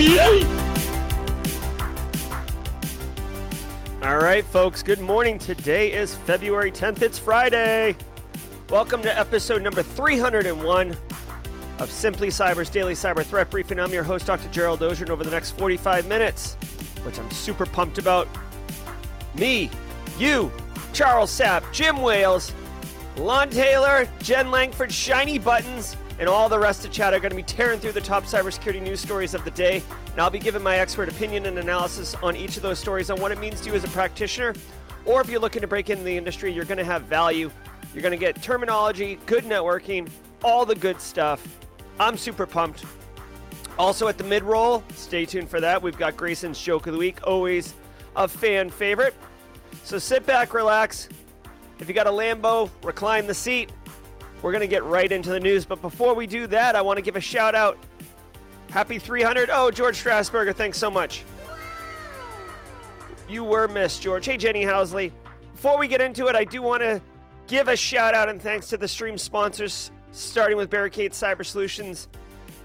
All right, folks, good morning. Today is February 10th. It's Friday. Welcome to episode number 301 of Simply Cyber's Daily Cyber Threat Briefing. I'm your host, Dr. Gerald Auger, and over the next 45 minutes, which I'm super pumped about, me, you, Charles Sapp, Jim Wales, Lon Taylor, Jen Langford, Shiny Buttons, and all the rest of chat are going to be tearing through the top cybersecurity news stories of the day. And I'll be giving my expert opinion and analysis on each of those stories on what it means to you as a practitioner. Or if you're looking to break into the industry, you're going to have value. You're going to get terminology, good networking, all the good stuff. I'm super pumped. Also at the mid roll, stay tuned for that. We've got Grayson's joke of the week, always a fan favorite. So sit back, relax, if you got a Lambo, recline the seat. We're going to get right into the news. But before we do that, I want to give a shout out. Happy 300. Oh, George Strasburger, thanks so much. You were missed, George. Hey, Jenny Housley. Before we get into it, I do want to give a shout out and thanks to the stream sponsors, starting with Barricade Cyber Solutions.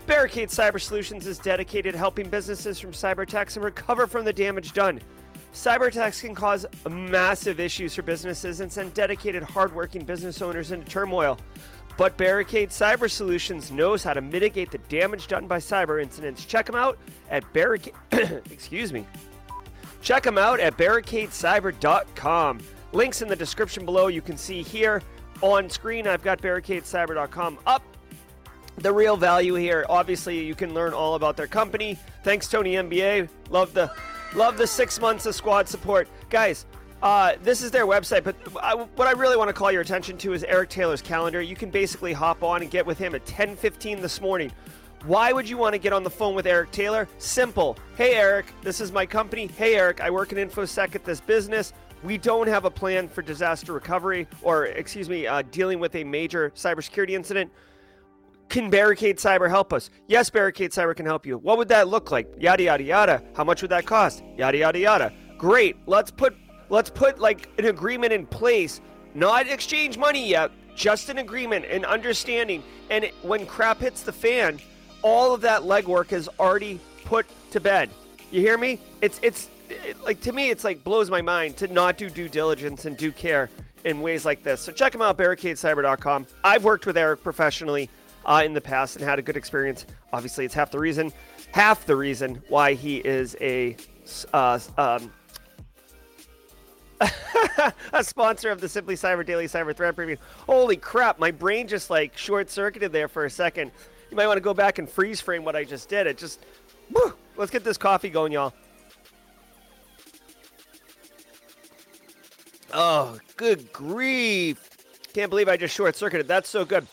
Barricade Cyber Solutions is dedicated to helping businesses from cyber attacks and recover from the damage done. Cyber attacks can cause massive issues for businesses and send dedicated, hardworking business owners into turmoil. But Barricade Cyber Solutions knows how to mitigate the damage done by cyber incidents. Check them out at Barricade. excuse me. Check them out at barricadecyber.com. Links in the description below. You can see here on screen. I've got barricadecyber.com up. The real value here, obviously, you can learn all about their company. Thanks, Tony MBA. Love the Love the six months of squad support. Guys, uh, this is their website, but I, what I really want to call your attention to is Eric Taylor's calendar. You can basically hop on and get with him at 10:15 this morning. Why would you want to get on the phone with Eric Taylor? Simple. Hey Eric, this is my company. Hey Eric, I work in infosec at this business. We don't have a plan for disaster recovery, or excuse me, uh, dealing with a major cybersecurity incident. Can Barricade Cyber help us? Yes, Barricade Cyber can help you. What would that look like? Yada yada yada. How much would that cost? Yada yada yada. Great. Let's put let's put like an agreement in place. Not exchange money yet, just an agreement and understanding. And when crap hits the fan, all of that legwork is already put to bed. You hear me? It's it's it, like to me, it's like blows my mind to not do due diligence and due care in ways like this. So check them out, barricadecyber.com. I've worked with Eric professionally uh, in the past and had a good experience. Obviously, it's half the reason, half the reason why he is a uh, um, a sponsor of the Simply Cyber Daily Cyber Threat Preview. Holy crap, my brain just like short circuited there for a second. You might want to go back and freeze frame what I just did. It just, whew, let's get this coffee going, y'all. Oh, good grief. Can't believe I just short circuited. That's so good.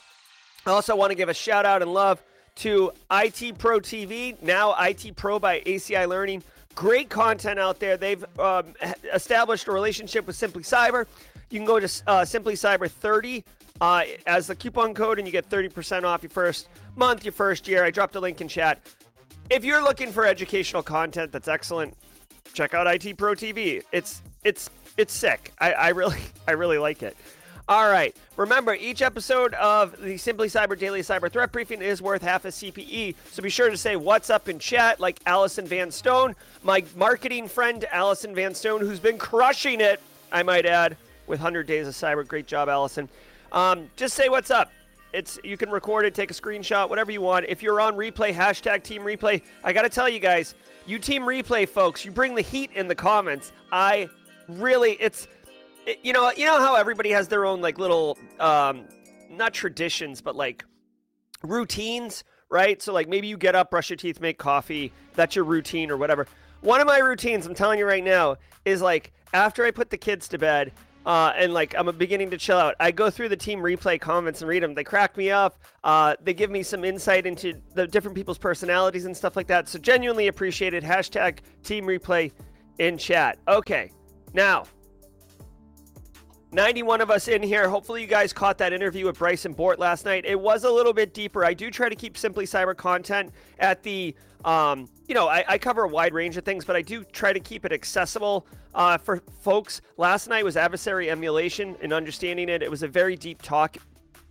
I also want to give a shout out and love to IT Pro TV, now IT Pro by ACI Learning. Great content out there. They've um, established a relationship with Simply Cyber. You can go to uh, Simply Cyber 30 uh, as the coupon code, and you get 30% off your first month, your first year. I dropped a link in chat. If you're looking for educational content that's excellent, check out IT Pro TV. It's it's it's sick. I, I really I really like it. All right. Remember, each episode of the Simply Cyber Daily Cyber Threat Briefing is worth half a CPE. So be sure to say what's up in chat, like Allison Van Stone, my marketing friend, Allison Van Stone, who's been crushing it, I might add, with 100 Days of Cyber. Great job, Allison. Um, just say what's up. It's you can record it, take a screenshot, whatever you want. If you're on replay, hashtag team replay. I got to tell you guys, you team replay folks, you bring the heat in the comments. I really, it's you know, you know how everybody has their own like little, um, not traditions, but like routines, right? So like maybe you get up, brush your teeth, make coffee. That's your routine or whatever. One of my routines, I'm telling you right now, is like after I put the kids to bed. Uh, and like I'm beginning to chill out. I go through the team replay comments and read them. They crack me up. Uh, they give me some insight into the different people's personalities and stuff like that. So genuinely appreciated. Hashtag team replay in chat. Okay, now 91 of us in here. Hopefully, you guys caught that interview with Bryson Bort last night. It was a little bit deeper. I do try to keep Simply Cyber content at the, um, you know, I, I, cover a wide range of things, but I do try to keep it accessible uh, for folks. Last night was adversary emulation and understanding it. It was a very deep talk,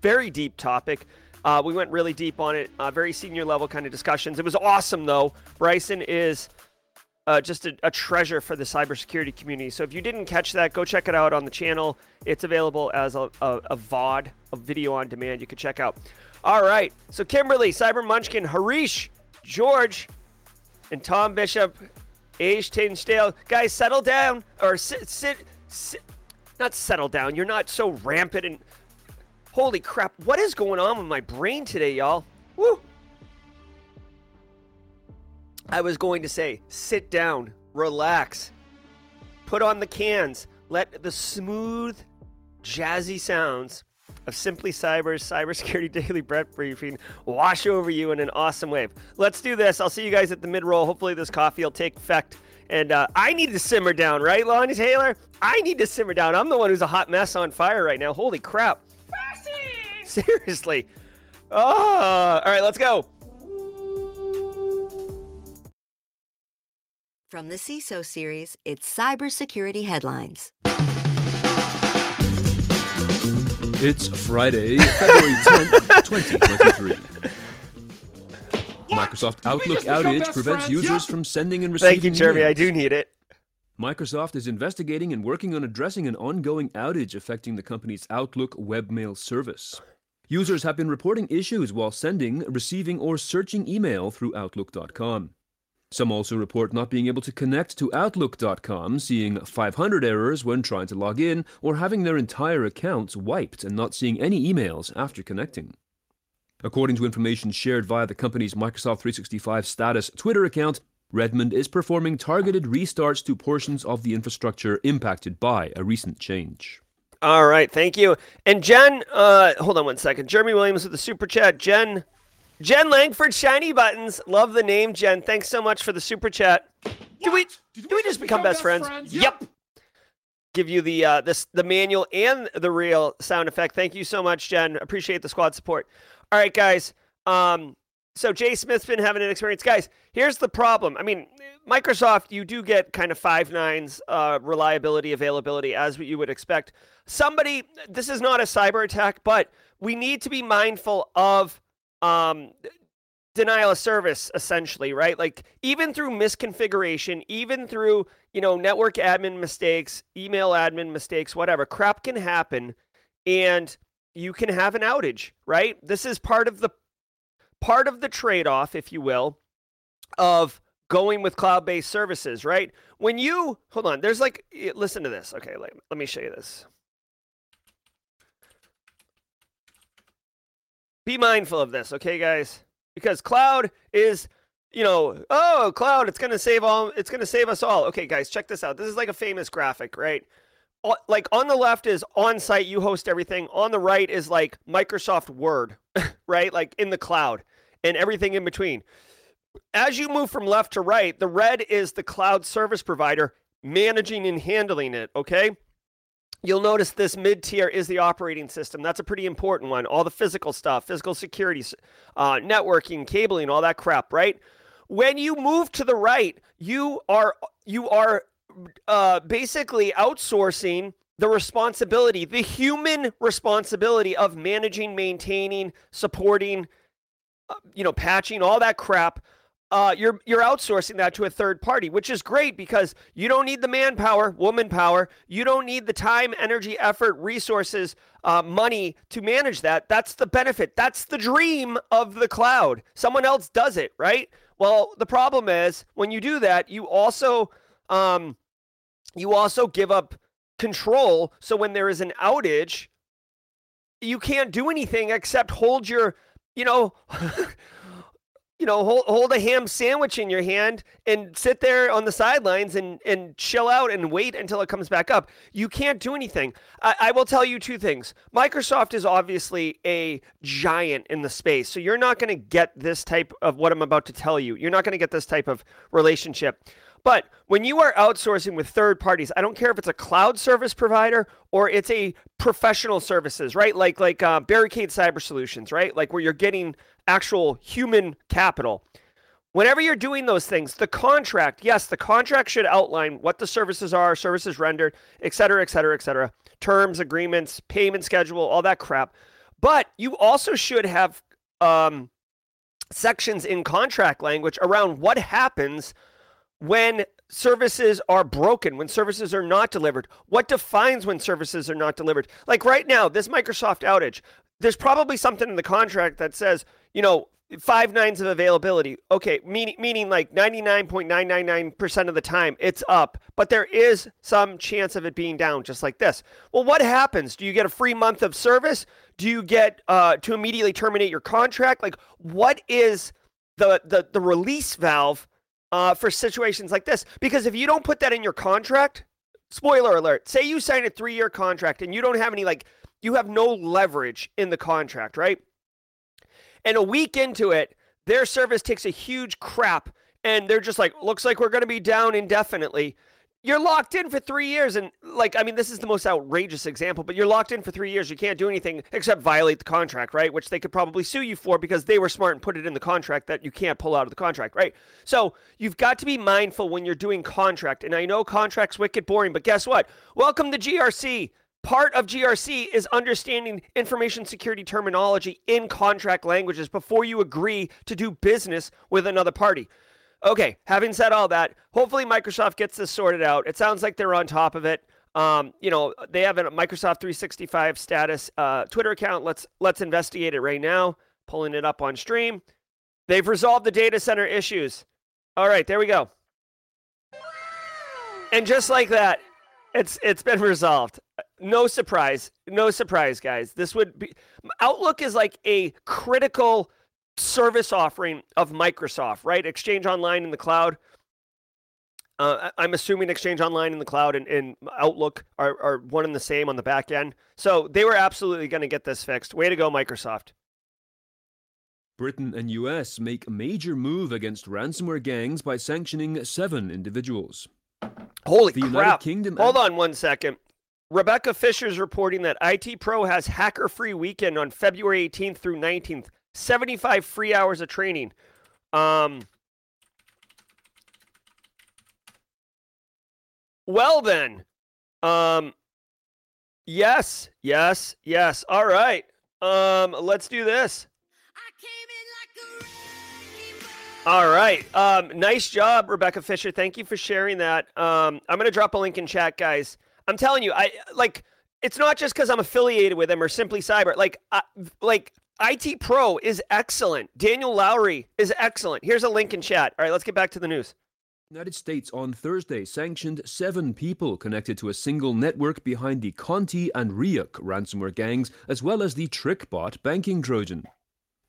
very deep topic. Uh, we went really deep on it, uh, very senior level kind of discussions. It was awesome, though. Bryson is uh, just a, a, treasure for the cybersecurity community. So if you didn't catch that, go check it out on the channel. It's available as a, a, a VOD, a video on demand you can check out. All right. So Kimberly, Cyber Munchkin, Harish, George, and Tom Bishop, Age Tinsdale. Guys, settle down or sit, sit, sit, not settle down. You're not so rampant and holy crap. What is going on with my brain today, y'all? Woo. I was going to say, sit down, relax, put on the cans, let the smooth, jazzy sounds of Simply Cyber's Cybersecurity Daily Brett Briefing wash over you in an awesome wave. Let's do this. I'll see you guys at the mid roll. Hopefully, this coffee will take effect. And uh, I need to simmer down, right, Lonnie Taylor? I need to simmer down. I'm the one who's a hot mess on fire right now. Holy crap. Seriously. Oh, all right, let's go. From the CISO series, it's Cybersecurity Headlines. It's Friday, February 10th, 2023. Microsoft Outlook outage prevents users from sending and receiving Thank you, Jeremy. emails. I do need it. Microsoft is investigating and working on addressing an ongoing outage affecting the company's Outlook webmail service. Users have been reporting issues while sending, receiving, or searching email through Outlook.com. Some also report not being able to connect to Outlook.com, seeing 500 errors when trying to log in, or having their entire accounts wiped and not seeing any emails after connecting. According to information shared via the company's Microsoft 365 status Twitter account, Redmond is performing targeted restarts to portions of the infrastructure impacted by a recent change. All right, thank you. And Jen, uh, hold on one second. Jeremy Williams with the super chat. Jen Jen Langford, shiny buttons. Love the name, Jen. Thanks so much for the super chat. What? Do we do we, we just become, become best, friends? friends? Yep. yep. Give you the uh, this the manual and the real sound effect. Thank you so much, Jen. Appreciate the squad support. All right, guys. Um, so Jay Smith's been having an experience, guys. Here's the problem. I mean, Microsoft, you do get kind of five nines uh, reliability, availability, as what you would expect. Somebody, this is not a cyber attack, but we need to be mindful of um, denial of service essentially right? Like even through misconfiguration even through you know network admin mistakes email admin mistakes whatever crap can happen and you can have an outage right? This is part of the part of the trade-off if you will of going with cloud-based services right? When you hold on there's like listen to this. Okay let, let me show you this be mindful of this, okay, guys? Because cloud is, you know, oh, cloud, it's gonna save all, it's gonna save us all. Okay, guys, check this out. This is like a famous graphic, right? Like on the left is on site, you host everything. On the right is like Microsoft Word, right? Like in the cloud and everything in between. As you move from left to right, the red is the cloud service provider managing and handling it, okay? You'll notice this mid tier is the operating system. That's a pretty important one. All the physical stuff, physical security, uh, networking, cabling, all that crap, right? When you move to the right, you are you are uh, basically outsourcing the responsibility, the human responsibility of managing, maintaining, supporting, uh, you know, patching, all that crap uh, you're you're outsourcing that to a third party, which is great because you don't need the manpower, woman power. You don't need the time, energy, effort, resources, uh, money to manage that. That's the benefit. That's the dream of the cloud. Someone else does it, right? Well, the problem is when you do that, you also um, you also give up control. So when there is an outage, you can't do anything except hold your, you know. you know, hold, hold a ham sandwich in your hand and sit there on the sidelines and, and chill out and wait until it comes back up. You can't do anything. I, I will tell you two things. Microsoft is obviously a giant in the space. So you're not going to get this type of what I'm about to tell you. You're not going to get this type of relationship. But when you are outsourcing with third parties, I don't care if it's a cloud service provider or it's a professional services, right? Like like uh, Barricade Cyber Solutions, right? Like where you're getting actual human capital. Whenever you're doing those things, the contract, yes, the contract should outline what the services are, services rendered, et cetera, et cetera, et cetera, terms, agreements, payment schedule, all that crap. But you also should have um, sections in contract language around what happens when services are broken, when services are not delivered. What defines when services are not delivered? Like right now, this Microsoft outage, there's probably something in the contract that says, you know, five nines of availability. Okay, meaning meaning like 99.999% of the time it's up, but there is some chance of it being down just like this. Well, what happens? Do you get a free month of service? Do you get uh, to immediately terminate your contract? Like what is the the the release valve uh, for situations like this? Because if you don't put that in your contract, spoiler alert, say you sign a 3-year contract and you don't have any like you have no leverage in the contract, right? And a week into it, their service takes a huge crap and they're just like, looks like we're going to be down indefinitely. You're locked in for three years. And, like, I mean, this is the most outrageous example, but you're locked in for three years. You can't do anything except violate the contract, right? Which they could probably sue you for because they were smart and put it in the contract that you can't pull out of the contract, right? So you've got to be mindful when you're doing contract. And I know contract's wicked boring, but guess what? Welcome to GRC part of GRC is understanding information security terminology in contract languages before you agree to do business with another party. Okay, having said all that, hopefully Microsoft gets this sorted out. It sounds like they're on top of it. Um, you know, they have a Microsoft 365 status uh, Twitter account. Let's let's investigate it right now. Pulling it up on stream. They've resolved the data center issues. All right, there we go. And just like that, it's it's been resolved. No surprise. No surprise, guys. This would be Outlook is like a critical service offering of Microsoft, right? Exchange Online in the cloud. Uh, I'm assuming Exchange Online in the cloud and, and Outlook are, are one and the same on the back end. So they were absolutely going to get this fixed. Way to go, Microsoft. Britain and US make a major move against ransomware gangs by sanctioning seven individuals. Holy the crap. Kingdom Hold on one second. Rebecca Fisher is reporting that IT Pro has hacker free weekend on February 18th through 19th. 75 free hours of training. Um, well, then. Um, yes, yes, yes. All right. Um, let's do this. All right. Um, nice job, Rebecca Fisher. Thank you for sharing that. Um, I'm going to drop a link in chat, guys. I'm telling you, I like. It's not just because I'm affiliated with them or Simply Cyber. Like, uh, like IT Pro is excellent. Daniel Lowrie is excellent. Here's a link in chat. All right, let's get back to the news. United States on Thursday sanctioned seven people connected to a single network behind the Conti and Ryuk ransomware gangs, as well as the TrickBot banking Trojan.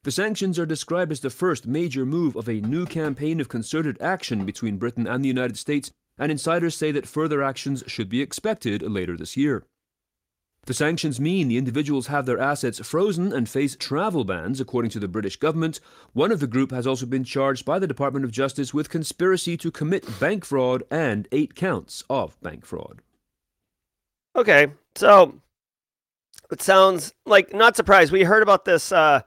The sanctions are described as the first major move of a new campaign of concerted action between Britain and the United States, and insiders say that further actions should be expected later this year. The sanctions mean the individuals have their assets frozen and face travel bans, according to the British government. One of the group has also been charged by the Department of Justice with conspiracy to commit bank fraud and eight counts of bank fraud. Okay, so it sounds like not surprised. We heard about this uh,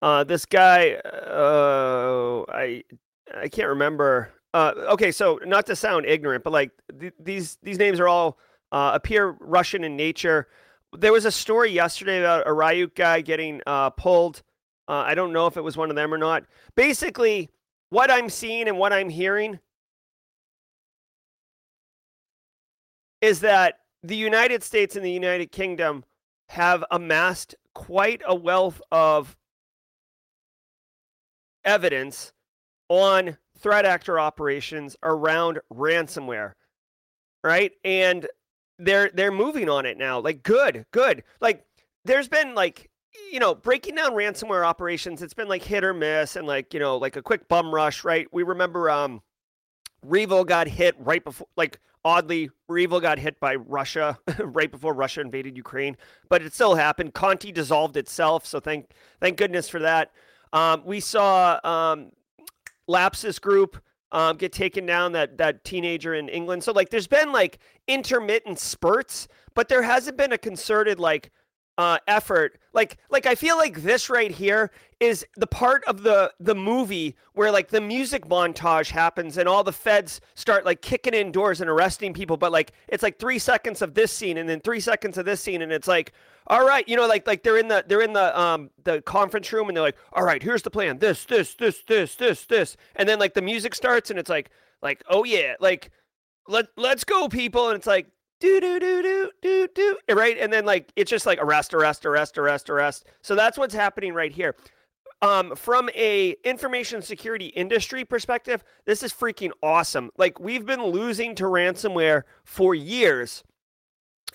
uh, this guy, uh, I I can't remember. Uh, okay, so not to sound ignorant, but like th- these these names are all uh, appear Russian in nature. There was a story yesterday about a Ryuk guy getting uh, pulled. Uh, I don't know if it was one of them or not. Basically, what I'm seeing and what I'm hearing is that the United States and the United Kingdom have amassed quite a wealth of evidence on threat actor operations around ransomware right and they're they're moving on it now like good good. Like there's been like you know breaking down ransomware operations it's been like hit or miss and like you know like a quick bum rush right? We remember um REvil got hit right before like oddly Revo got hit by Russia right before Russia invaded Ukraine but it still happened. Conti dissolved itself so thank thank goodness for that. Um, we saw um, Lapsus Group um, get taken down, that that teenager in England. So like, there's been like intermittent spurts, but there hasn't been a concerted like uh, effort. Like like I feel like this right here is the part of the the movie where like the music montage happens and all the feds start like kicking in doors and arresting people. But like it's like three seconds of this scene and then three seconds of this scene and it's like all right, you know, like like they're in the they're in the um the conference room and they're like, all right, here's the plan. This this this this this this, and then like the music starts and it's like like oh yeah, like let let's go people, and it's like do do do do do do right? And then like it's just like arrest arrest arrest arrest arrest. So that's what's happening right here. Um, from a information security industry perspective this is freaking awesome. Like we've been losing to ransomware for years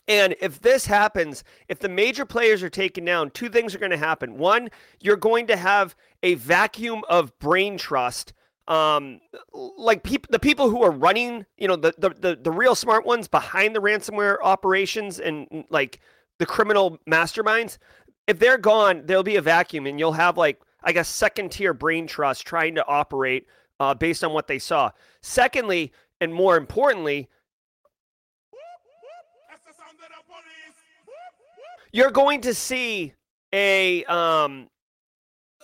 and if this happens if the major players are taken down two things are going to happen. One you're going to have a vacuum of brain trust um like people the people who are running you know the, the the the real smart ones behind the ransomware operations and like the criminal masterminds if they're gone there'll be a vacuum and you'll have like i guess second tier brain trust trying to operate uh, based on what they saw. Secondly and more importantly you're going to see a um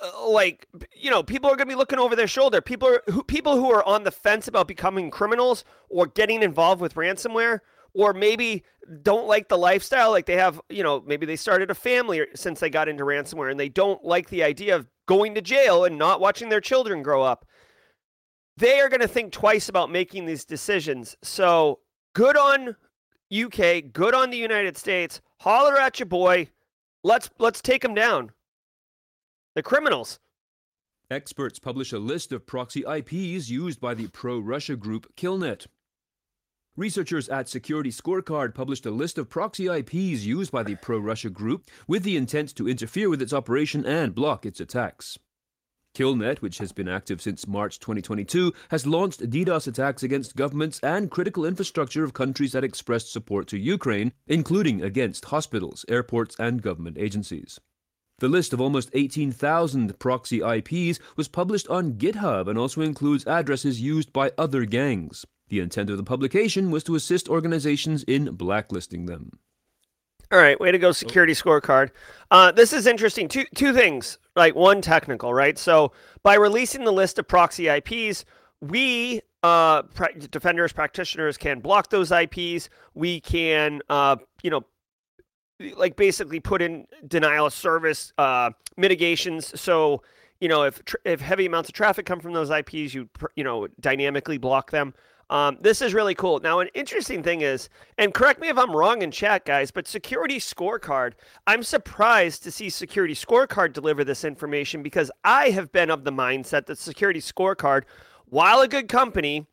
uh, like you know people are going to be looking over their shoulder. People are who, people who are on the fence about becoming criminals or getting involved with ransomware or maybe don't like the lifestyle like they have you know maybe they started a family since they got into ransomware and they don't like the idea of going to jail and not watching their children grow up they are going to think twice about making these decisions. So good on UK good on the United States holler at your boy let's let's take them down the criminals. Experts publish a list of proxy IPs used by the pro Russia group Killnet. Researchers at Security Scorecard published a list of proxy IPs used by the pro Russia group with the intent to interfere with its operation and block its attacks. Killnet, which has been active since March 2022, has launched DDoS attacks against governments and critical infrastructure of countries that expressed support to Ukraine, including against hospitals, airports, and government agencies. The list of almost 18,000 proxy IPs was published on GitHub and also includes addresses used by other gangs. The intent of the publication was to assist organizations in blacklisting them. All right, way to go, security scorecard. Uh, this is interesting. Two two things, like one technical, right? So by releasing the list of proxy IPs, we uh, defenders practitioners can block those IPs. We can, uh, you know, like basically put in denial of service uh, mitigations. So you know if tr- if heavy amounts of traffic come from those IPs, you you know dynamically block them. Um, this is really cool. Now, an interesting thing is, and correct me if I'm wrong in chat, guys, but Security Scorecard, I'm surprised to see Security Scorecard deliver this information because I have been of the mindset that Security Scorecard, while a good company,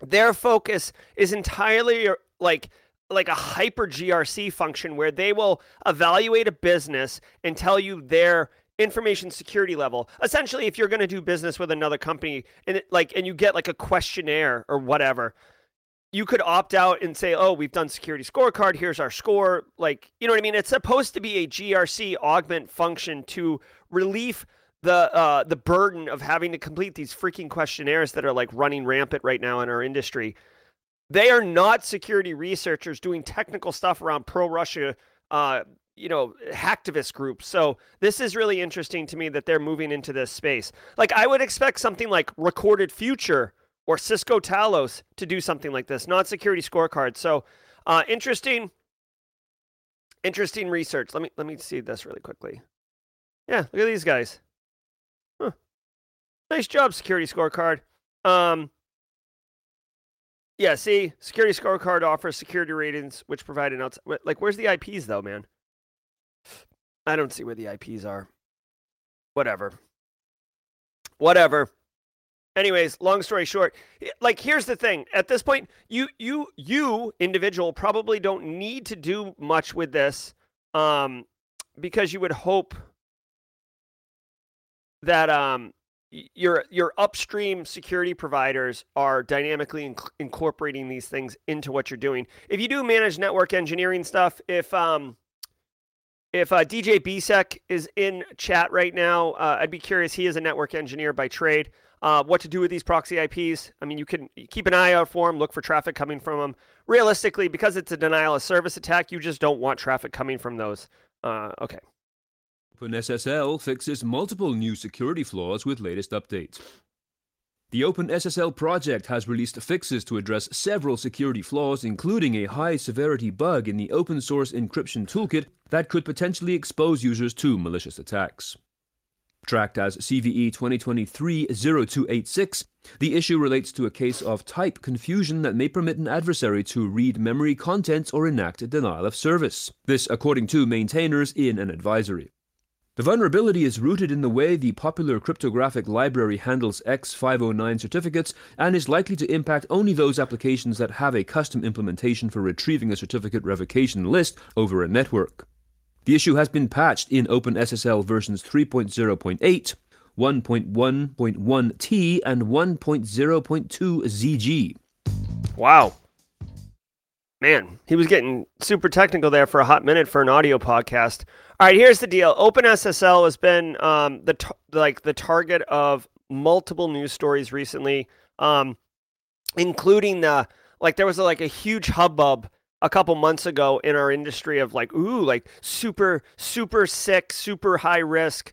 their focus is entirely like like a hyper GRC function where they will evaluate a business and tell you their information security level. Essentially, if you're going to do business with another company and it, like and you get like a questionnaire or whatever, you could opt out and say, "Oh, we've done security scorecard. Here's our score." Like, you know what I mean? It's supposed to be a GRC augment function to relieve the uh, the burden of having to complete these freaking questionnaires that are like running rampant right now in our industry. They are not security researchers doing technical stuff around pro Russia, uh, you know, hacktivist groups. So this is really interesting to me that they're moving into this space. Like I would expect something like Recorded Future or Cisco Talos to do something like this, not security scorecard. So uh, interesting, interesting research. Let me let me see this really quickly. Yeah, look at these guys. Huh. Nice job, security scorecard. Um, yeah, see, security scorecard offers security ratings which provide an outside. Like, where's the IPs though, man? I don't see where the IPs are. Whatever. Whatever. Anyways, long story short, like here's the thing. At this point, you you you individual probably don't need to do much with this um because you would hope that um your your upstream security providers are dynamically inc- incorporating these things into what you're doing. If you do manage network engineering stuff, if um if uh, DJ Bisek is in chat right now, uh, I'd be curious. He is a network engineer by trade. Uh, what to do with these proxy IPs? I mean, you can keep an eye out for them, look for traffic coming from them. Realistically, because it's a denial of service attack, you just don't want traffic coming from those. Uh, okay. OpenSSL fixes multiple new security flaws with latest updates. The OpenSSL project has released fixes to address several security flaws, including a high severity bug in the open source encryption toolkit that could potentially expose users to malicious attacks. Tracked as CVE 2023 0286, the issue relates to a case of type confusion that may permit an adversary to read memory contents or enact a denial of service. This, according to maintainers in an advisory. The vulnerability is rooted in the way the popular cryptographic library handles X509 certificates and is likely to impact only those applications that have a custom implementation for retrieving a certificate revocation list over a network. The issue has been patched in OpenSSL versions 3.0.8, 1.1.1t, and 1.0.2 ZG. Wow. Man, he was getting super technical there for a hot minute for an audio podcast. All right, here's the deal. OpenSSL has been um, the like the target of multiple news stories recently, um, including the like there was a, like a huge hubbub a couple months ago in our industry of like ooh like super super sick super high risk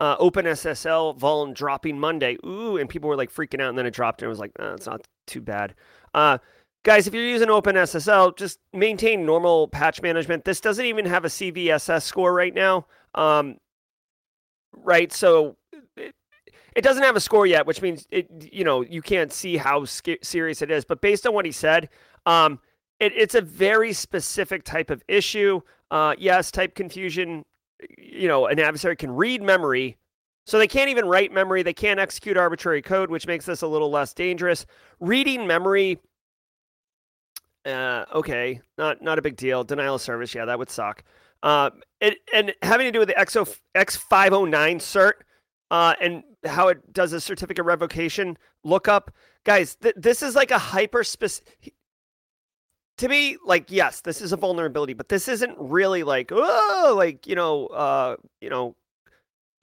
uh, OpenSSL vuln dropping Monday ooh and people were like freaking out and then it dropped and it was like oh, it's not too bad. Uh, Guys, if you're using OpenSSL, just maintain normal patch management. This doesn't even have a CVSS score right now. Um, right? So it, it, doesn't have a score yet, which means it, you know, you can't see how sc- serious it is. But based on what he said, um, it, it's a very specific type of issue. Uh, yes, type confusion, you know, an adversary can read memory. So they can't even write memory. They can't execute arbitrary code, which makes this a little less dangerous. Reading memory uh, okay, not not a big deal. Denial of service, yeah, that would suck. Uh, it, and having to do with the XO, X509 cert uh, and how it does a certificate revocation lookup, guys, th- this is like a hyper specific. To me, like yes, this is a vulnerability, but this isn't really like oh, like you know, uh, you know,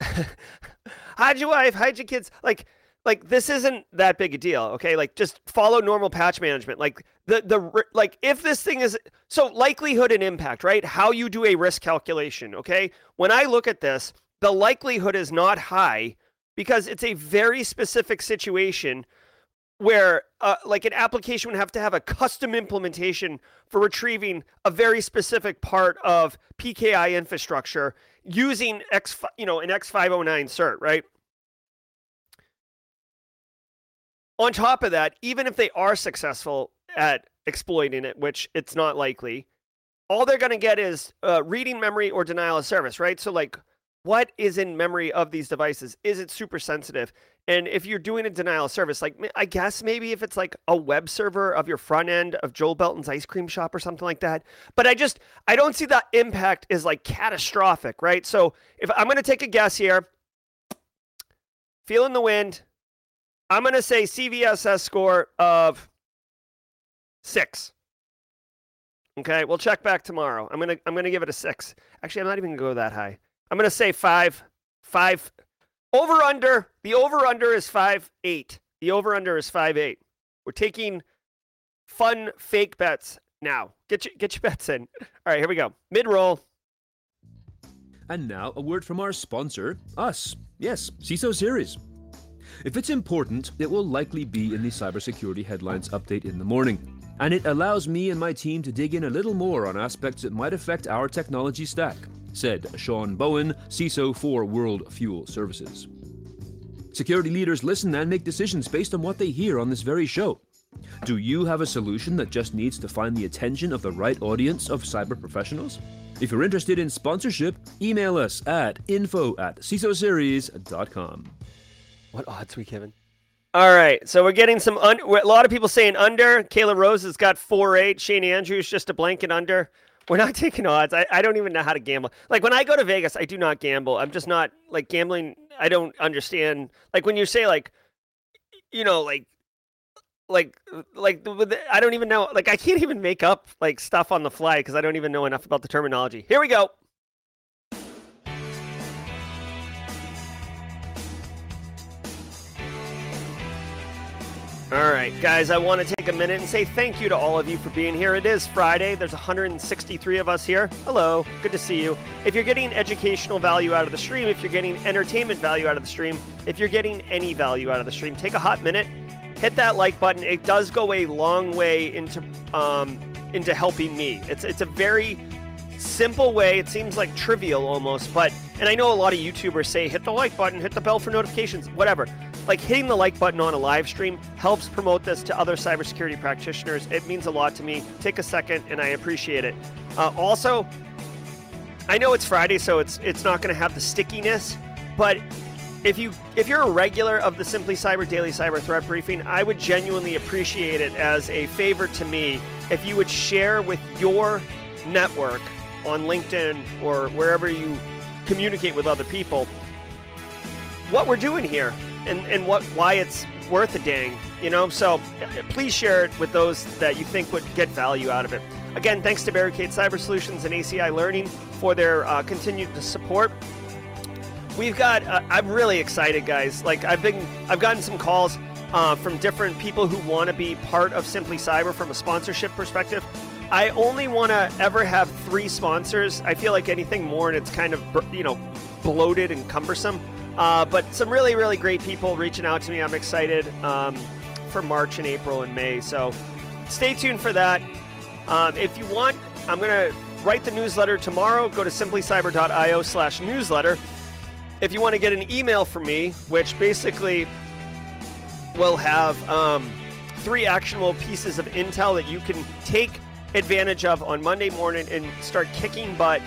hide your wife, hide your kids, like like this isn't that big a deal okay? Like just follow normal patch management. Like the the like if this thing is so likelihood and impact right? How you do a risk calculation okay? When i look at this the likelihood is not high because it's a very specific situation where uh, like an application would have to have a custom implementation for retrieving a very specific part of PKI infrastructure using X you know an X509 cert, right? On top of that, even if they are successful at exploiting it, which it's not likely, all they're going to get is uh, reading memory or denial of service, right? So, like, what is in memory of these devices? Is it super sensitive? And if you're doing a denial of service, like, I guess maybe if it's like a web server of your front end of Joel Belton's ice cream shop or something like that. But I just, I don't see that impact is like catastrophic, right? So, if I'm going to take a guess here, feeling the wind, I'm going to say CVSS score of six. Okay, we'll check back tomorrow. I'm gonna I'm gonna give it a six. Actually, I'm not even gonna go that high. I'm gonna say five, five. Over under. The over under is five eight. The over under is five eight. We're taking fun fake bets now. Get your get your bets in. All right, here we go. Mid roll. And now a word from our sponsor, us. Yes, CISO Series. If it's important, it will likely be in the cybersecurity headlines update in the morning. And it allows me and my team to dig in a little more on aspects that might affect our technology stack, said Sean Bowen, CISO for World Fuel Services. Security leaders listen and make decisions based on what they hear on this very show. Do you have a solution that just needs to find the attention of the right audience of cyber professionals? If you're interested in sponsorship, email us at info at cisoseries.com. What odds we Kevin? All right, so we're getting some. Un- a lot of people saying under. Kayla Rose has got four eight. Shane Andrews just a blanket under. We're not taking odds. I, I don't even know how to gamble. Like when I go to Vegas, I do not gamble. I'm just not like gambling. I don't understand. Like when you say like, you know, like, like, like I don't even know. Like I can't even make up like stuff on the fly because I don't even know enough about the terminology. Here we go. All right, guys, I want to take a minute and say thank you to all of you for being here. It is Friday. There's 163 of us here. Hello, good to see you. If you're getting educational value out of the stream, if you're getting entertainment value out of the stream, if you're getting any value out of the stream, take a hot minute, hit that like button. It does go a long way into um, into helping me. It's it's a very simple way. It seems like trivial almost, but and I know a lot of YouTubers say hit the like button, hit the bell for notifications, whatever like hitting the like button on a live stream helps promote this to other cybersecurity practitioners. It means a lot to me. Take a second, and I appreciate it. Uh, also, I know it's Friday, so it's it's not going to have the stickiness, but if you if you're a regular of the Simply Cyber Daily Cyber Threat Briefing, I would genuinely appreciate it as a favor to me if you would share with your network on LinkedIn or wherever you communicate with other people what we're doing here and, and what why it's worth a dang, you know? So please share it with those that you think would get value out of it. Again, thanks to Barricade Cyber Solutions and ACI Learning for their uh, continued support. We've got. Uh, I'm really excited, guys. Like I've been, I've gotten some calls uh, from different people who want to be part of Simply Cyber from a sponsorship perspective. I only want to ever have three sponsors. I feel like anything more, and it's kind of you know bloated and cumbersome. Uh, but some really, really great people reaching out to me. I'm excited um, for March and April and May. So stay tuned for that. Um, if you want, I'm going to write the newsletter tomorrow. Go to simplycyber.io slash newsletter. If you want to get an email from me, which basically will have um, three actionable pieces of intel that you can take advantage of on Monday morning and start kicking butt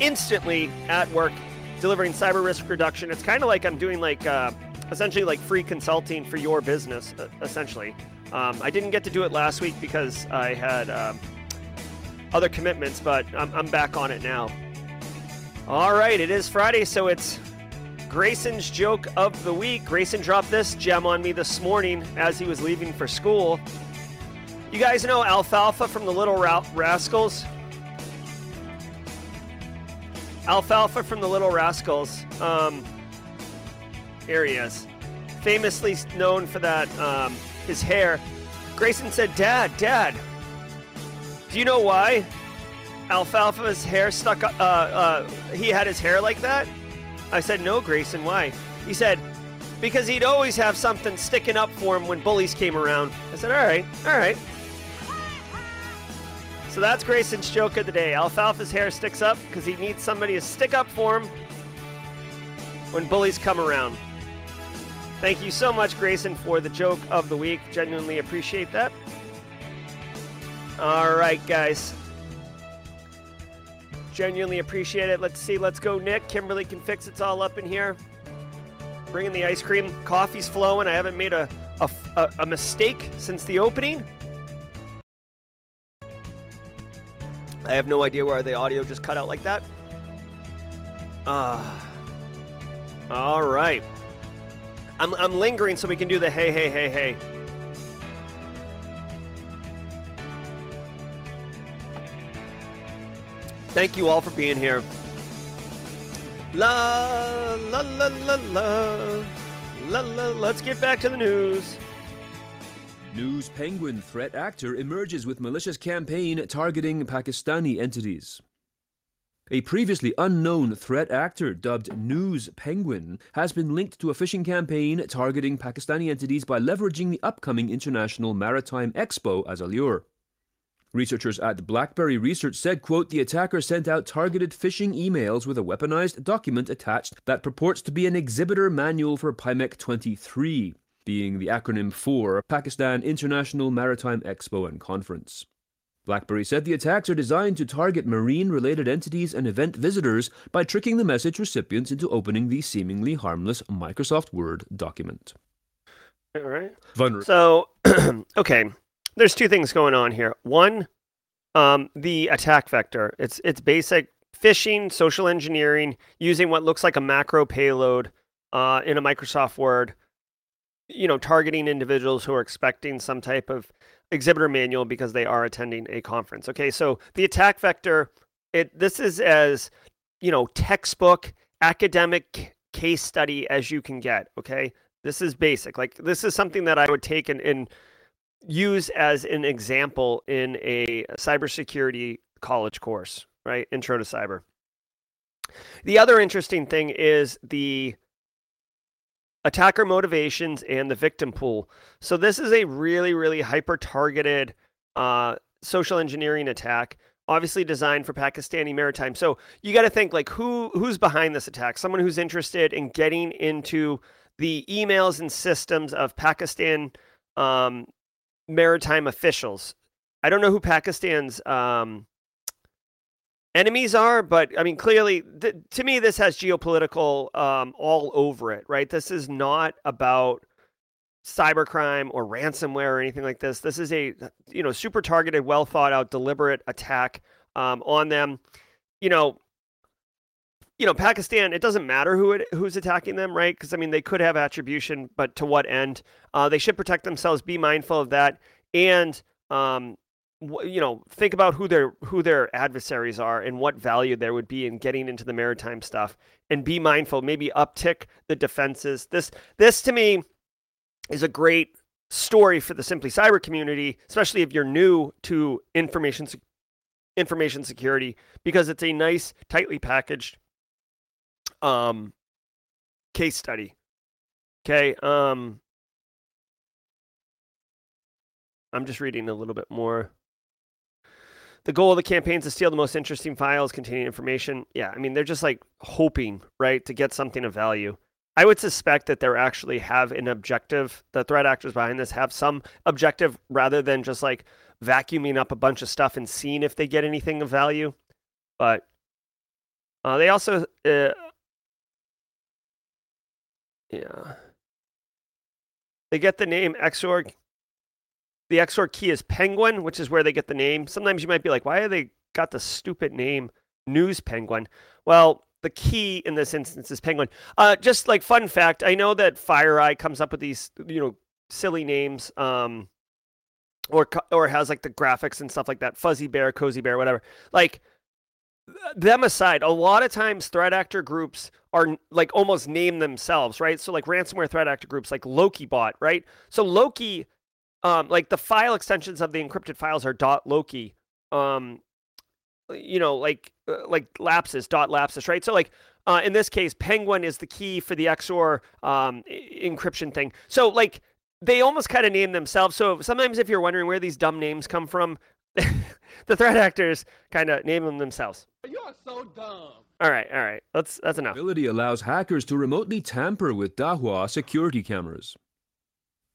instantly at work delivering cyber risk reduction. It's kind of like I'm doing like uh, essentially like free consulting for your business, uh, essentially. Um, I didn't get to do it last week because I had um, other commitments, but I'm, I'm back on it now. All right, it is Friday, so it's Grayson's joke of the week. Grayson dropped this gem on me this morning as he was leaving for school. You guys know Alfalfa from the Little Ra- Rascals? Alfalfa from the Little Rascals. Um, here he is. Famously known for that, um, his hair. Grayson said, Dad, Dad, do you know why Alfalfa's hair stuck, uh, uh, he had his hair like that? I said, No, Grayson, why? He said, Because he'd always have something sticking up for him when bullies came around. I said, All right, all right. So that's Grayson's joke of the day. Alfalfa's hair sticks up because he needs somebody to stick up for him when bullies come around. Thank you so much, Grayson, for the joke of the week. Genuinely appreciate that. All right, guys. Genuinely appreciate it. Let's see. Let's go, Nick. Kimberly can fix it's all up in here. Bringing the ice cream. Coffee's flowing. I haven't made a, a, a mistake since the opening. I have no idea why the audio just cut out like that. Ah. Uh, all right. I'm, I'm lingering so we can do the hey, hey, hey, hey. Thank you all for being here. La, la, la, la, la. La, la, let's get back to the news. News Penguin threat actor emerges with malicious campaign targeting Pakistani entities. A previously unknown threat actor dubbed News Penguin has been linked to a phishing campaign targeting Pakistani entities by leveraging the upcoming International Maritime Expo as a lure. Researchers at BlackBerry Research said, quote, the attacker sent out targeted phishing emails with a weaponized document attached that purports to be an exhibitor manual for PIMEC 23 being the acronym for Pakistan International Maritime Expo and Conference. BlackBerry said the attacks are designed to target marine related entities and event visitors by tricking the message recipients into opening the seemingly harmless Microsoft Word document. All right. Vulner- so, okay, there's two things going on here. One, um, the attack vector. It's it's basic phishing, social engineering, using what looks like a macro payload uh, in a Microsoft Word you know, targeting individuals who are expecting some type of exhibitor manual because they are attending a conference. Okay, so the attack vector, it this is as you know textbook academic case study as you can get. Okay, This is basic. Like this is something that I would take and, and use as an example in a cybersecurity college course, right? Intro to cyber. The other interesting thing is the attacker motivations and the victim pool. So this is a really, really hyper targeted uh, social engineering attack, obviously designed for Pakistani maritime. So you got to think like who who's behind this attack? Someone who's interested in getting into the emails and systems of Pakistan um, maritime officials. I don't know who Pakistan's um, enemies are, but I mean, clearly, th- to me, this has geopolitical um, all over it, right? This is not about cybercrime or ransomware or anything like this. This is a you know super targeted, well thought out, deliberate attack um, on them. You know, you know, Pakistan. It doesn't matter who it, who's attacking them, right? Because I mean, they could have attribution, but to what end? Uh, they should protect themselves. Be mindful of that, and um, you know think about who their who their adversaries are and what value there would be in getting into the maritime stuff and be mindful maybe uptick the defenses. This this to me is a great story for the simply cyber community especially if you're new to information information security because it's a nice tightly packaged um case study. Okay um i'm just reading a little bit more the goal of the campaign is to steal the most interesting files containing information. Yeah, I mean, they're just like hoping, right, to get something of value. I would suspect that they're actually have an objective. The threat actors behind this have some objective rather than just like vacuuming up a bunch of stuff and seeing if they get anything of value. But uh, they also, uh, yeah, they get the name Xorg the XOR key is Penguin, which is where they get the name. Sometimes you might be like, why have they got the stupid name News Penguin? Well, the key in this instance is Penguin. Uh, just like fun fact, I know that FireEye comes up with these, you know, silly names, um, or or has like the graphics and stuff like that. Fuzzy Bear, Cozy Bear, whatever. Like them aside, a lot of times threat actor groups are like almost name themselves, right? So like ransomware threat actor groups, like Loki bot, right? So Loki um, like the file extensions of the encrypted files are dot loki um, you know like uh, like Lapsus dot Lapsus right? So like uh, in this case penguin is the key for the xor um, encryption thing. So like they almost kind of name themselves. So sometimes if you're wondering where these dumb names come from the threat actors kind of name them themselves. You are so dumb. All right all right that's that's enough. Ability allows hackers to remotely tamper with dahua security cameras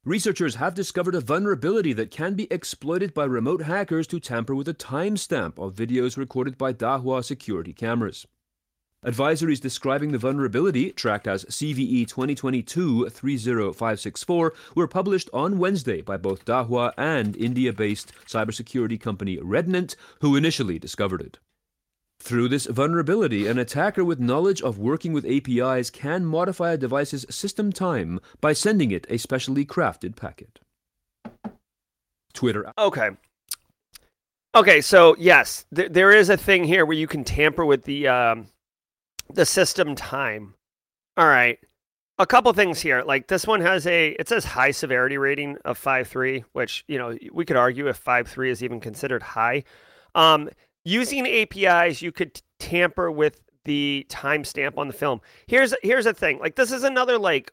Researchers have discovered a vulnerability that can be exploited by remote hackers to tamper with a timestamp of videos recorded by Dahua security cameras. Advisories describing the vulnerability, tracked as CVE 2022-30564, were published on Wednesday by both Dahua and India-based cybersecurity company Redinent, who initially discovered it. Through this vulnerability, an attacker with knowledge of working with APIs can modify a device's system time by sending it a specially crafted packet. Twitter. Okay. Okay, so yes, th- there is a thing here where you can tamper with the um, the system time. All right. A couple things here. Like this one has a it says high severity rating of five three, which, you know, we could argue if five three is even considered high. Um, using APIs, you could tamper with the timestamp on the film. Here's here's a thing. Like this is another like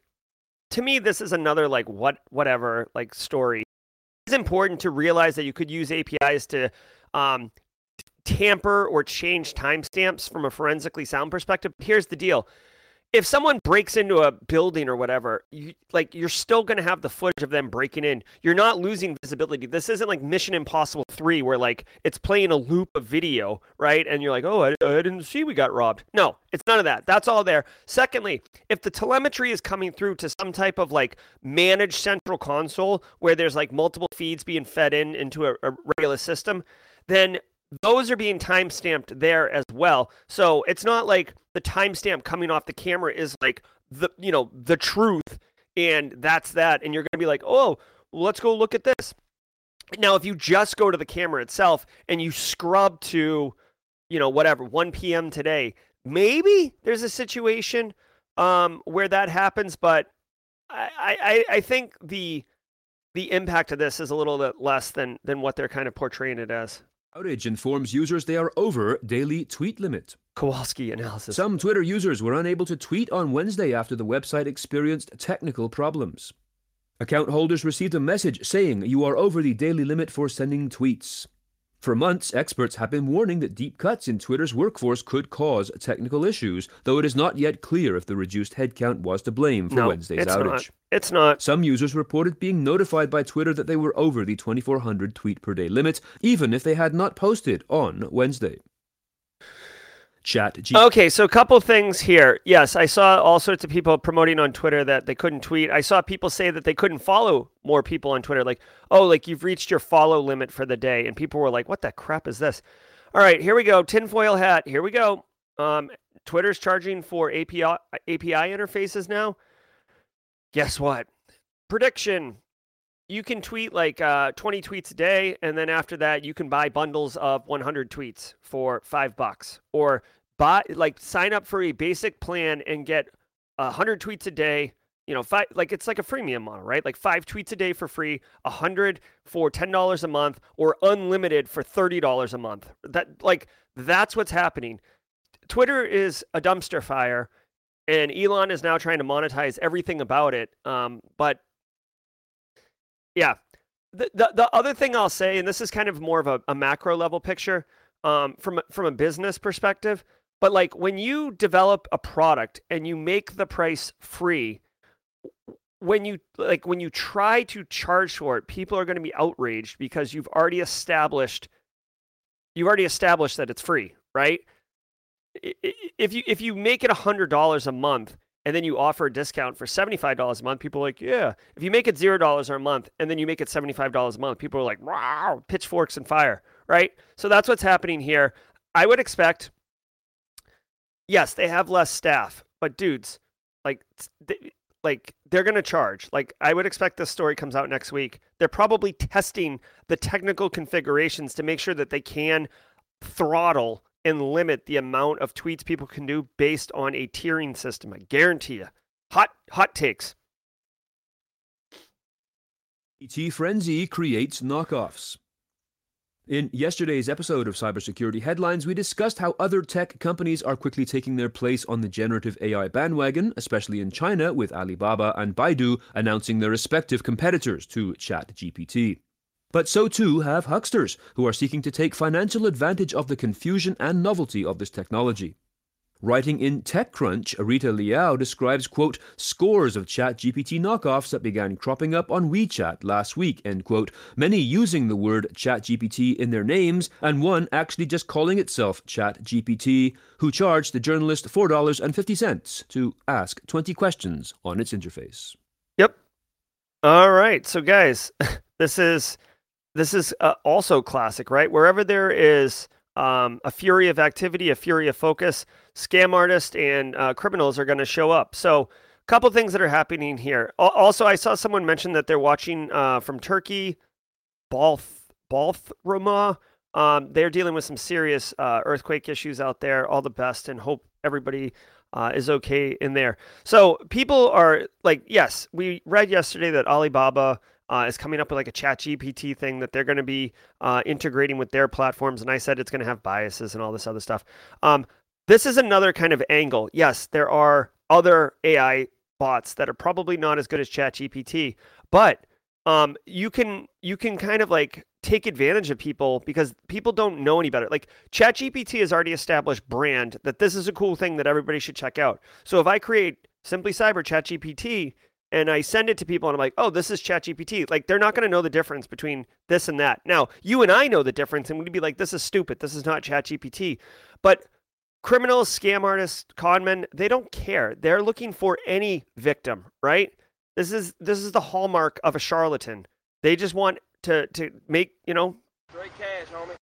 to me this is another like what whatever like story. It's important to realize that you could use APIs to um, tamper or change timestamps from a forensically sound perspective. Here's the deal if someone breaks into a building or whatever, you like you're still going to have the footage of them breaking in. You're not losing visibility. This isn't like Mission Impossible 3 where like it's playing a loop of video, right? And you're like, "Oh, I, I didn't see we got robbed." No, it's none of that. That's all there. Secondly, if the telemetry is coming through to some type of like managed central console where there's like multiple feeds being fed in into a, a regular system, then those are being time stamped there as well. So it's not like the timestamp coming off the camera is like the you know the truth, and that's that. And you're going to be like, oh, let's go look at this. Now, if you just go to the camera itself and you scrub to, you know, whatever 1 p.m. today, maybe there's a situation um, where that happens, but I, I, I think the the impact of this is a little bit less than than what they're kind of portraying it as. Outage informs users they are over daily tweet limit. Kowalski analysis. Some Twitter users were unable to tweet on Wednesday after the website experienced technical problems. Account holders received a message saying you are over the daily limit for sending tweets. For months, experts have been warning that deep cuts in Twitter's workforce could cause technical issues, though it is not yet clear if the reduced headcount was to blame for no, Wednesday's it's outage. Not. It's not. Some users reported being notified by Twitter that they were over the 2400 tweet per day limit, even if they had not posted on Wednesday. Chat G- Okay, so a couple things here. Yes, I saw all sorts of people promoting on Twitter that they couldn't tweet. I saw people say that they couldn't follow more people on Twitter, like, oh, like you've reached your follow limit for the day. And people were like, what the crap is this? All right, here we go. Tinfoil hat. Here we go. Um, Twitter's charging for API API interfaces now. Guess what? Prediction. You can tweet like uh, 20 tweets a day, and then after that, you can buy bundles of 100 tweets for five bucks, or buy like sign up for a basic plan and get 100 tweets a day. You know, five like it's like a freemium model, right? Like five tweets a day for free, 100 for $10 a month, or unlimited for $30 a month. That like that's what's happening. Twitter is a dumpster fire, and Elon is now trying to monetize everything about it. Um, but yeah, the, the the other thing I'll say, and this is kind of more of a, a macro level picture um, from from a business perspective, but like when you develop a product and you make the price free, when you like when you try to charge for it, people are going to be outraged because you've already established you've already established that it's free, right? If you if you make it a hundred dollars a month and then you offer a discount for seventy five dollars a month, people are like, yeah. If you make it zero dollars a month and then you make it seventy five dollars a month, people are like, wow, pitchforks and fire, right? So that's what's happening here. I would expect, yes, they have less staff, but dudes, like, they, like they're going to charge. Like I would expect this story comes out next week. They're probably testing the technical configurations to make sure that they can throttle and limit the amount of tweets people can do based on a tiering system. I guarantee you. Hot hot takes. ET Frenzy creates knockoffs. In yesterday's episode of Cybersecurity Headlines, we discussed how other tech companies are quickly taking their place on the generative AI bandwagon, especially in China, with Alibaba and Baidu announcing their respective competitors to ChatGPT. But so too have hucksters, who are seeking to take financial advantage of the confusion and novelty of this technology. Writing in TechCrunch, Arita Liao describes, quote, scores of ChatGPT knockoffs that began cropping up on WeChat last week, end quote, many using the word ChatGPT in their names, and one actually just calling itself ChatGPT, who charged the journalist $4.50 to ask 20 questions on its interface. Yep. All right. So guys, this is this is uh, also classic, right? Wherever there is um, a fury of activity, a fury of focus, scam artists and uh, criminals are going to show up. So, a couple things that are happening here. Also, I saw someone mention that they're watching uh, from Turkey, Balth Balthrama. Um, they're dealing with some serious uh, earthquake issues out there. All the best, and hope everybody uh, is okay in there. So people are like, yes, we read yesterday that Alibaba uh, is coming up with like a chat GPT thing that they're going to be uh, integrating with their platforms. And I said it's going to have biases and all this other stuff. Um, this is another kind of angle. Yes, there are other AI bots that are probably not as good as chat GPT, but um, you can you can kind of like take advantage of people because people don't know any better. Like ChatGPT has already established brand that this is a cool thing that everybody should check out. So if I create Simply Cyber ChatGPT and I send it to people and I'm like, oh, this is ChatGPT, like they're not going to know the difference between this and that. Now, you and I know the difference and we'd be like, this is stupid. This is not ChatGPT. But criminals, scam artists, conmen, they don't care. They're looking for any victim, right? This is this is the hallmark of a charlatan. They just want to to make, you know, Straight cash, homie.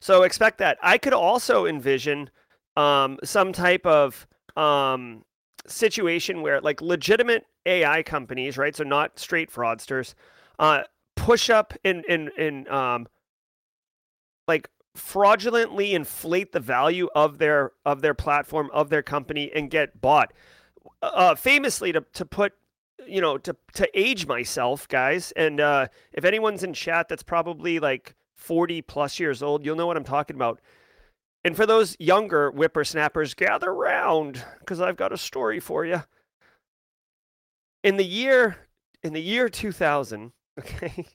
so expect that. I could also envision um, some type of um, situation where, like, legitimate AI companies, right? So not straight fraudsters, uh, push up and and and um, like fraudulently inflate the value of their of their platform of their company and get bought. Uh, famously, to to put you know, to to age myself, guys. And uh, if anyone's in chat that's probably like 40 plus years old, you'll know what I'm talking about. And for those younger whippersnappers, gather round because I've got a story for you. In the year in the year 2000, okay,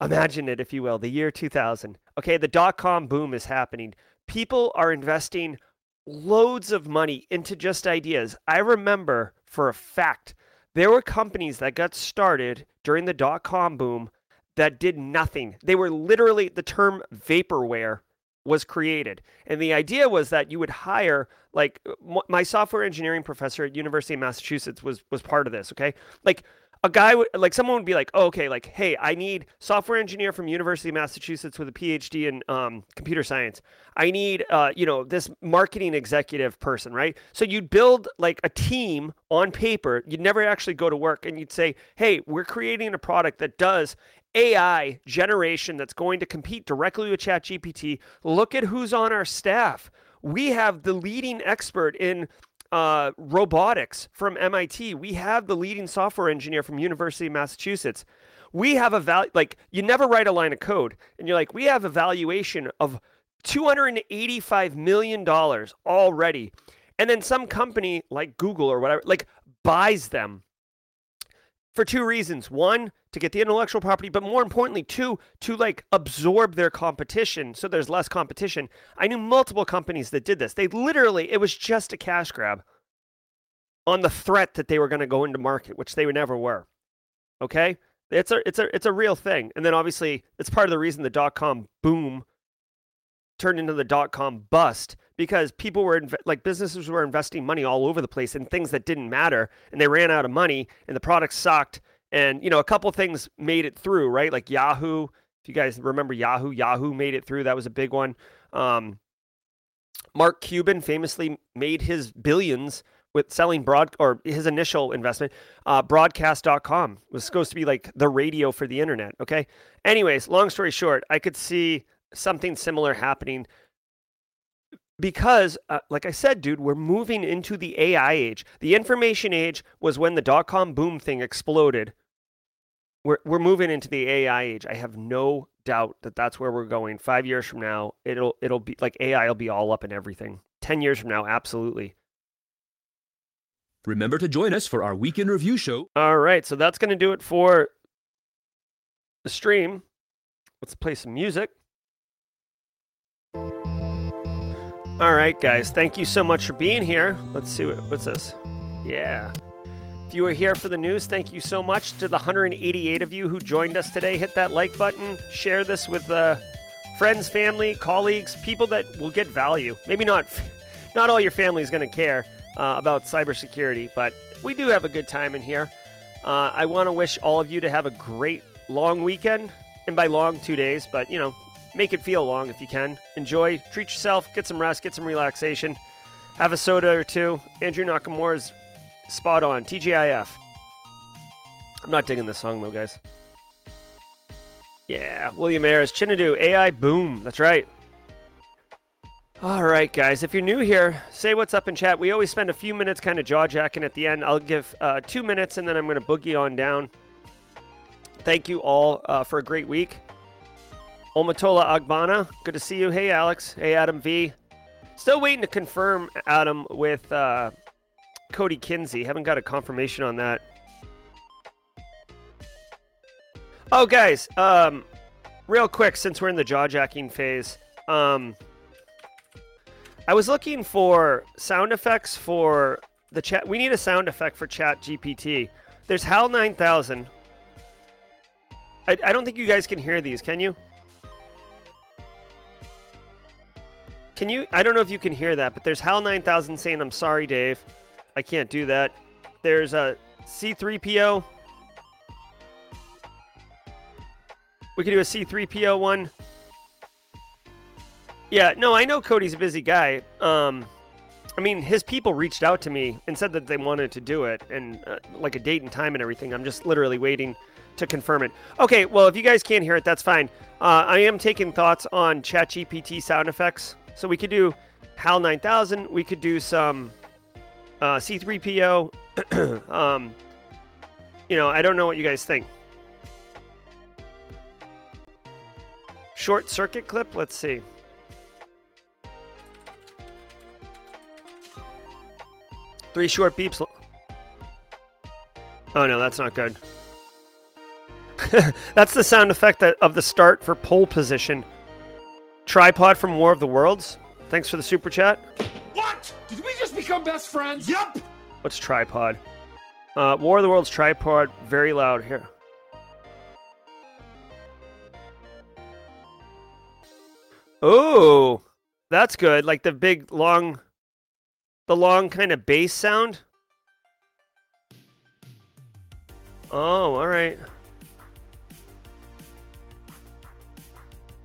imagine it if you will, the year 2000. Okay, the dot com boom is happening. People are investing loads of money into just ideas. I remember for a fact there were companies that got started during the dot com boom that did nothing. They were literally the term vaporware was created. And the idea was that you would hire like my software engineering professor at University of Massachusetts was was part of this, okay? Like a guy would like someone would be like, oh, okay, like, hey, I need software engineer from University of Massachusetts with a PhD in um, computer science. I need, uh, you know, this marketing executive person, right? So you'd build like a team on paper. You'd never actually go to work, and you'd say, hey, we're creating a product that does AI generation that's going to compete directly with ChatGPT. Look at who's on our staff. We have the leading expert in uh, robotics from MIT. We have the leading software engineer from University of Massachusetts. We have a value like you never write a line of code, and you're like, we have a valuation of 285 million dollars already, and then some company like Google or whatever like buys them for two reasons. One, to get the intellectual property, but more importantly, two, to like absorb their competition so there's less competition. I knew multiple companies that did this. They literally, it was just a cash grab on the threat that they were going to go into market, which they never were. Okay? It's a it's a it's a real thing. And then obviously it's part of the reason the dot com boom turned into the dot com bust because people were inv- like businesses were investing money all over the place in things that didn't matter and they ran out of money and the products sucked and you know a couple things made it through right? Like yahoo if you guys remember yahoo yahoo made it through that was a big one. Um, mark cuban famously made his billions with selling broad or his initial investment uh, broadcast.com was supposed to be like the radio for the internet okay? Anyways long story short i could see something similar happening because uh, like i said dude we're moving into the ai age. The information age was when the dot-com boom thing exploded. We're, we're moving into the ai age. I have no doubt that that's where we're going. Five years from now it'll it'll be like ai will be all up in everything. 10 years from now absolutely. Remember to join us for our weekend review show. All right so that's going to do it for the stream. Let's play some music All right, guys. Thank you so much for being here. Let's see what, what's this. Yeah. If you were here for the news, thank you so much to the 188 of you who joined us today. Hit that like button. Share this with uh, friends, family, colleagues, people that will get value. Maybe not. Not all your family is going to care uh, about cybersecurity, but we do have a good time in here. Uh, I want to wish all of you to have a great long weekend, and by long, two days, but you know, Make it feel long if you can. Enjoy, treat yourself, get some rest, get some relaxation. Have a soda or two. Andrew Nakamura's spot on. TGIF. I'm not digging this song though, guys. Yeah, William Ayers, Chinadu, AI boom. That's right. All right, guys. If you're new here, say what's up in chat. We always spend a few minutes kind of jaw jacking at the end. I'll give uh, two minutes and then I'm going to boogie on down. Thank you all uh, for a great week. Omatola Agbana, good to see you. Hey, Alex. Hey, Adam V. Still waiting to confirm Adam with uh, Cody Kinsey. Haven't got a confirmation on that. Oh, guys, um, real quick, since we're in the jaw jacking phase, um, I was looking for sound effects for the chat. We need a sound effect for Chat GPT. There's HAL 9000. I, I don't think you guys can hear these, can you? Can you? I don't know if you can hear that, but there's HAL 9000 saying, I'm sorry, Dave. I can't do that. There's a C3PO. We could do a C3PO one. Yeah, no, I know Cody's a busy guy. Um, I mean, his people reached out to me and said that they wanted to do it and uh, like a date and time and everything. I'm just literally waiting to confirm it. Okay, well, if you guys can't hear it, that's fine. Uh, I am taking thoughts on ChatGPT sound effects. So we could do HAL 9000. We could do some uh, C3PO. um, you know, I don't know what you guys think. Short circuit clip. Let's see. Three short beeps. Oh no, that's not good. that's the sound effect that, of the start for pole position. Tripod from War of the Worlds. Thanks for the super chat. What? Did we just become best friends? Yup. What's tripod? Uh, War of the Worlds tripod. Very loud here. Oh, that's good. Like the big long, the long kind of bass sound. Oh, all right.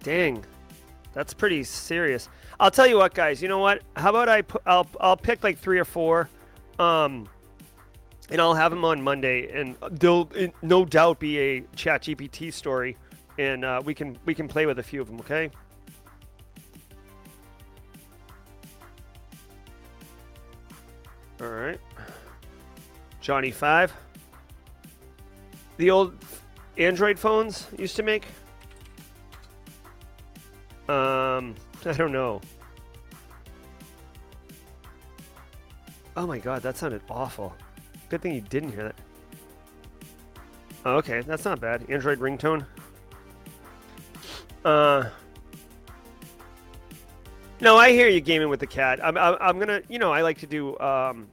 Dang, that's pretty serious. I'll tell you what, guys. You know what? How about I put? I'll I'll pick like three or four, um, and I'll have them on Monday, and there'll no doubt be a Chat GPT story, and uh, we can we can play with a few of them. Okay. All right. Johnny Five. The old Android phones used to make. Um, I don't know. Oh my god, that sounded awful. Good thing you didn't hear that. Okay, that's not bad. Android ringtone. Uh. No, I hear you gaming with the cat. I'm, I'm, I'm gonna, you know, I like to do um,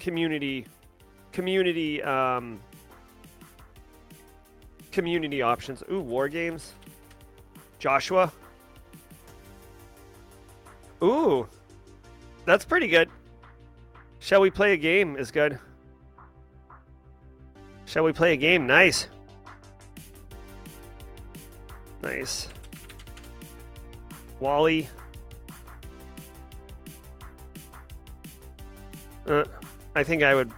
community, community, um, community options. Ooh, war games. Joshua. Ooh, that's pretty good. Shall we play a game? Is good. Shall we play a game? Nice. Nice. WALL-E. Uh, I think I would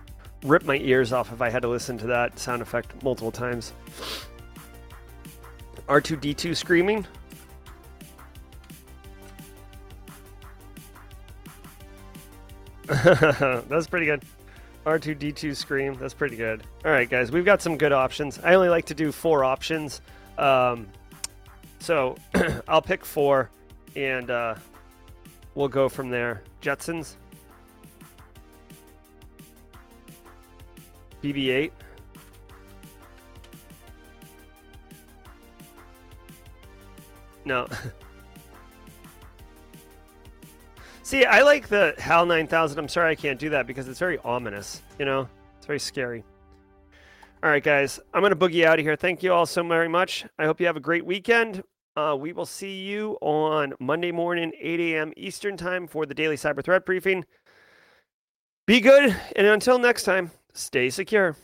rip my ears off if I had to listen to that sound effect multiple times. R2D2 screaming. That's pretty good. R2D2 Scream. That's pretty good. All right, guys, we've got some good options. I only like to do four options. Um, so I'll pick four and uh, we'll go from there. Jetsons. BB 8. No. See, I like the HAL 9000. I'm sorry I can't do that because it's very ominous. You know, it's very scary. All right, guys, I'm going to boogie out of here. Thank you all so very much. I hope you have a great weekend. Uh, we will see you on Monday morning, 8 a.m. Eastern Time for the daily cyber threat briefing. Be good, and until next time, stay secure.